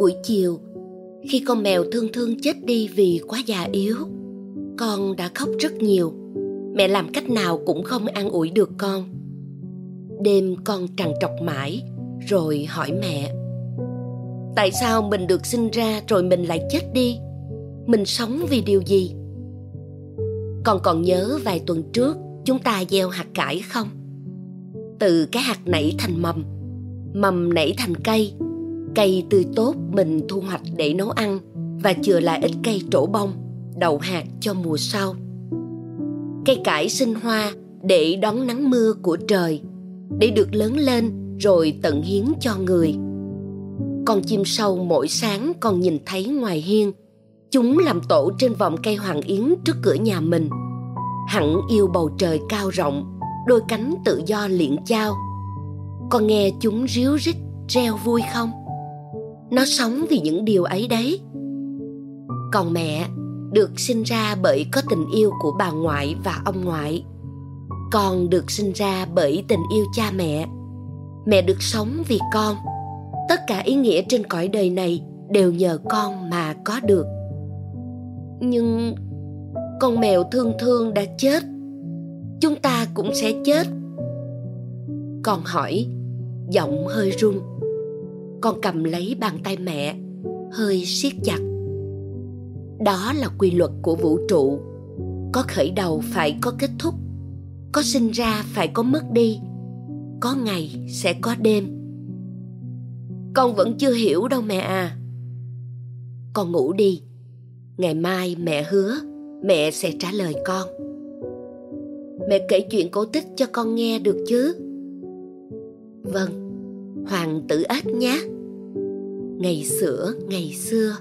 buổi chiều. Khi con mèo thương thương chết đi vì quá già yếu, con đã khóc rất nhiều. Mẹ làm cách nào cũng không an ủi được con. Đêm con trằn trọc mãi, rồi hỏi mẹ, tại sao mình được sinh ra rồi mình lại chết đi? Mình sống vì điều gì? Con còn nhớ vài tuần trước chúng ta gieo hạt cải không? Từ cái hạt nảy thành mầm mầm nảy thành cây cây tươi tốt mình thu hoạch để nấu ăn và chừa lại ít cây trổ bông, đậu hạt cho mùa sau. Cây cải sinh hoa để đón nắng mưa của trời, để được lớn lên rồi tận hiến cho người. Con chim sâu mỗi sáng con nhìn thấy ngoài hiên, chúng làm tổ trên vòng cây hoàng yến trước cửa nhà mình. Hẳn yêu bầu trời cao rộng, đôi cánh tự do liệng chao. Con nghe chúng ríu rít, reo vui không? Nó sống vì những điều ấy đấy. Còn mẹ được sinh ra bởi có tình yêu của bà ngoại và ông ngoại. Con được sinh ra bởi tình yêu cha mẹ. Mẹ được sống vì con. Tất cả ý nghĩa trên cõi đời này đều nhờ con mà có được. Nhưng con mèo thương thương đã chết. Chúng ta cũng sẽ chết. Con hỏi, giọng hơi run con cầm lấy bàn tay mẹ, hơi siết chặt. Đó là quy luật của vũ trụ. Có khởi đầu phải có kết thúc, có sinh ra phải có mất đi, có ngày sẽ có đêm. Con vẫn chưa hiểu đâu mẹ à. Con ngủ đi, ngày mai mẹ hứa mẹ sẽ trả lời con. Mẹ kể chuyện cổ tích cho con nghe được chứ? Vâng hoàng tử ếch nhé. Ngày xưa ngày xưa.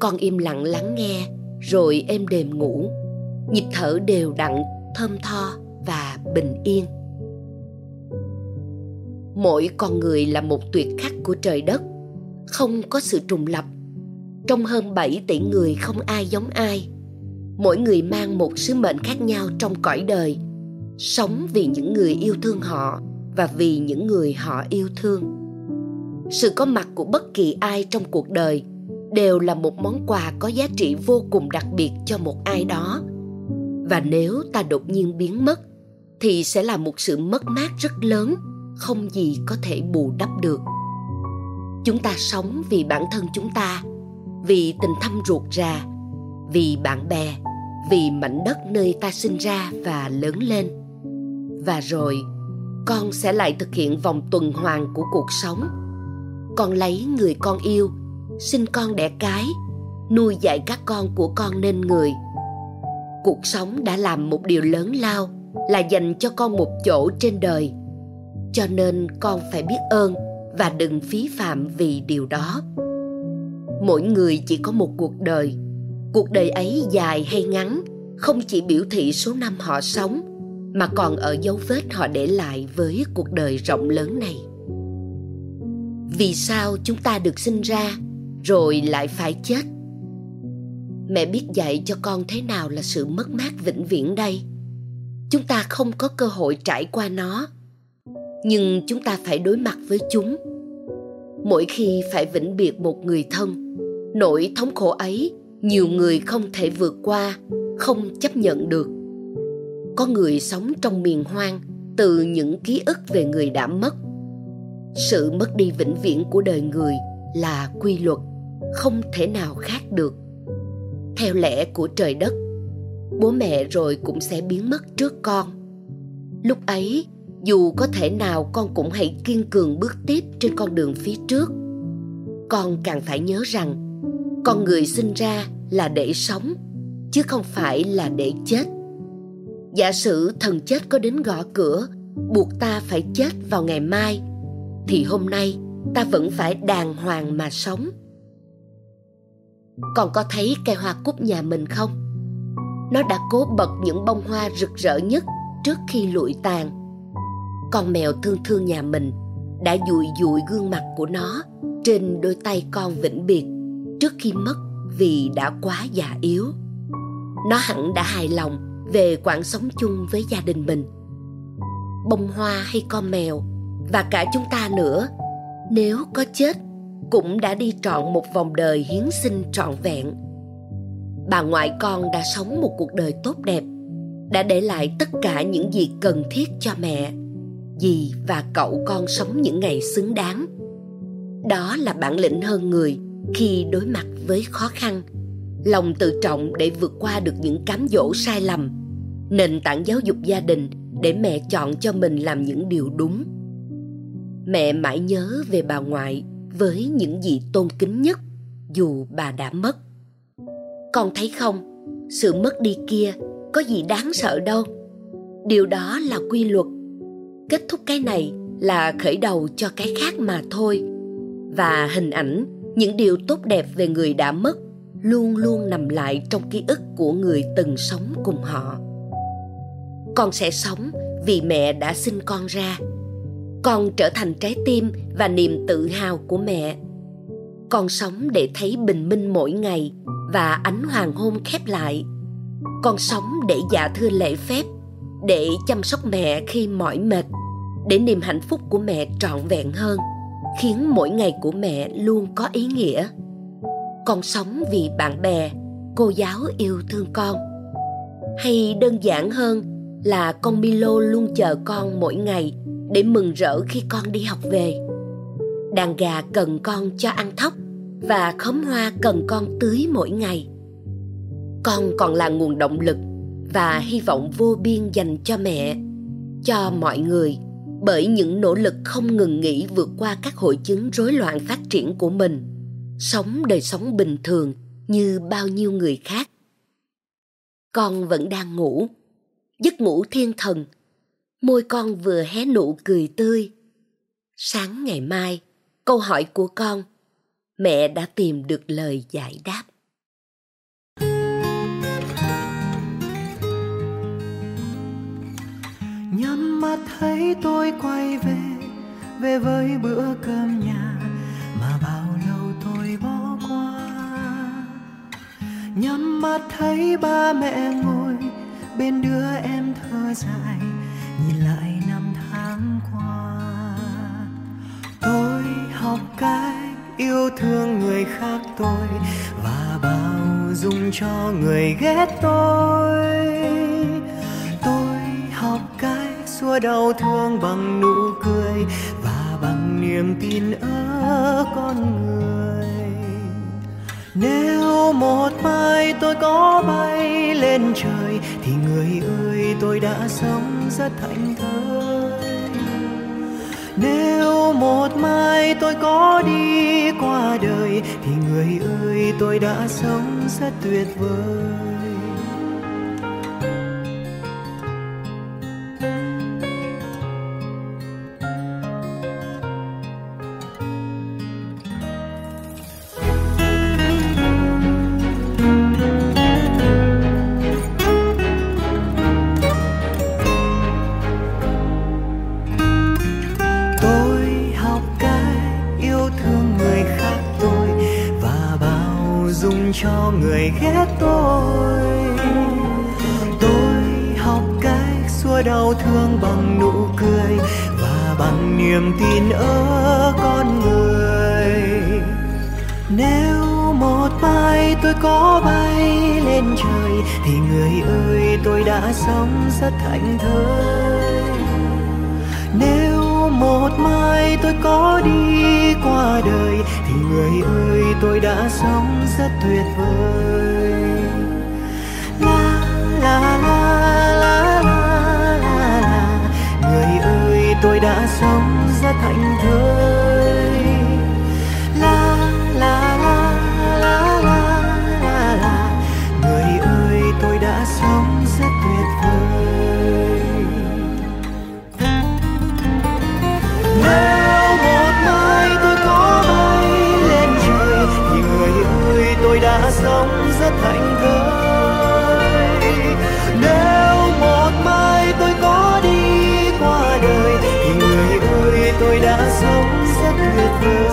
Con im lặng lắng nghe, rồi êm đềm ngủ. Nhịp thở đều đặn, thơm tho và bình yên. Mỗi con người là một tuyệt khắc của trời đất. Không có sự trùng lập. Trong hơn 7 tỷ người không ai giống ai. Mỗi người mang một sứ mệnh khác nhau trong cõi đời. Sống vì những người yêu thương họ và vì những người họ yêu thương. Sự có mặt của bất kỳ ai trong cuộc đời đều là một món quà có giá trị vô cùng đặc biệt cho một ai đó. Và nếu ta đột nhiên biến mất, thì sẽ là một sự mất mát rất lớn, không gì có thể bù đắp được. Chúng ta sống vì bản thân chúng ta, vì tình thâm ruột rà, vì bạn bè, vì mảnh đất nơi ta sinh ra và lớn lên. Và rồi con sẽ lại thực hiện vòng tuần hoàn của cuộc sống. Con lấy người con yêu, sinh con đẻ cái, nuôi dạy các con của con nên người. Cuộc sống đã làm một điều lớn lao, là dành cho con một chỗ trên đời. Cho nên con phải biết ơn và đừng phí phạm vì điều đó. Mỗi người chỉ có một cuộc đời. Cuộc đời ấy dài hay ngắn, không chỉ biểu thị số năm họ sống mà còn ở dấu vết họ để lại với cuộc đời rộng lớn này. Vì sao chúng ta được sinh ra rồi lại phải chết? Mẹ biết dạy cho con thế nào là sự mất mát vĩnh viễn đây. Chúng ta không có cơ hội trải qua nó, nhưng chúng ta phải đối mặt với chúng. Mỗi khi phải vĩnh biệt một người thân, nỗi thống khổ ấy nhiều người không thể vượt qua, không chấp nhận được có người sống trong miền hoang từ những ký ức về người đã mất. Sự mất đi vĩnh viễn của đời người là quy luật, không thể nào khác được. Theo lẽ của trời đất, bố mẹ rồi cũng sẽ biến mất trước con. Lúc ấy, dù có thể nào con cũng hãy kiên cường bước tiếp trên con đường phía trước. Con càng phải nhớ rằng, con người sinh ra là để sống, chứ không phải là để chết giả sử thần chết có đến gõ cửa, buộc ta phải chết vào ngày mai, thì hôm nay ta vẫn phải đàng hoàng mà sống. Còn có thấy cây hoa cúc nhà mình không? Nó đã cố bật những bông hoa rực rỡ nhất trước khi lụi tàn. Con mèo thương thương nhà mình đã dụi dụi gương mặt của nó trên đôi tay con vĩnh biệt trước khi mất vì đã quá già yếu. Nó hẳn đã hài lòng về quãng sống chung với gia đình mình. Bông hoa hay con mèo và cả chúng ta nữa, nếu có chết cũng đã đi trọn một vòng đời hiến sinh trọn vẹn. Bà ngoại con đã sống một cuộc đời tốt đẹp, đã để lại tất cả những gì cần thiết cho mẹ, dì và cậu con sống những ngày xứng đáng. Đó là bản lĩnh hơn người khi đối mặt với khó khăn lòng tự trọng để vượt qua được những cám dỗ sai lầm. Nền tảng giáo dục gia đình để mẹ chọn cho mình làm những điều đúng. Mẹ mãi nhớ về bà ngoại với những gì tôn kính nhất, dù bà đã mất. Con thấy không, sự mất đi kia có gì đáng sợ đâu. Điều đó là quy luật. Kết thúc cái này là khởi đầu cho cái khác mà thôi. Và hình ảnh, những điều tốt đẹp về người đã mất luôn luôn nằm lại trong ký ức của người từng sống cùng họ. Con sẽ sống vì mẹ đã sinh con ra. Con trở thành trái tim và niềm tự hào của mẹ. Con sống để thấy bình minh mỗi ngày và ánh hoàng hôn khép lại. Con sống để dạ thưa lễ phép, để chăm sóc mẹ khi mỏi mệt, để niềm hạnh phúc của mẹ trọn vẹn hơn, khiến mỗi ngày của mẹ luôn có ý nghĩa con sống vì bạn bè, cô giáo yêu thương con. Hay đơn giản hơn là con milo luôn chờ con mỗi ngày để mừng rỡ khi con đi học về. Đàn gà cần con cho ăn thóc và khóm hoa cần con tưới mỗi ngày. Con còn là nguồn động lực và hy vọng vô biên dành cho mẹ, cho mọi người bởi những nỗ lực không ngừng nghỉ vượt qua các hội chứng rối loạn phát triển của mình sống đời sống bình thường như bao nhiêu người khác. Con vẫn đang ngủ, giấc ngủ thiên thần. Môi con vừa hé nụ cười tươi. Sáng ngày mai, câu hỏi của con, mẹ đã tìm được lời giải đáp. Nhắm mắt thấy tôi quay về về với bữa cơm nhà. Nhắm mắt thấy ba mẹ ngồi, bên đứa em thơ dài, nhìn lại năm tháng qua. Tôi học cách yêu thương người khác tôi, và bao dung cho người ghét tôi. Tôi học cách xua đau thương bằng nụ cười, và bằng niềm tin ở con người nếu một mai tôi có bay lên trời, thì người ơi, tôi đã sống rất hạnh thơi. Nếu một mai tôi có đi qua đời, thì người ơi, tôi đã sống rất tuyệt vời. Dùng cho người ghét tôi. Tôi học cách xua đau thương bằng nụ cười và bằng niềm tin ở con người. Nếu một mai tôi có bay lên trời, thì người ơi, tôi đã sống rất thảnh thơi. Nếu một mai tôi có đi qua đời, thì người ơi, tôi đã sống rất tuyệt vời. La la la la la la la người ơi, tôi đã sống rất hạnh thơi. Đã rất thành thơi. Nếu một mai tôi có đi qua đời, thì người ơi, tôi đã sống rất tuyệt vời.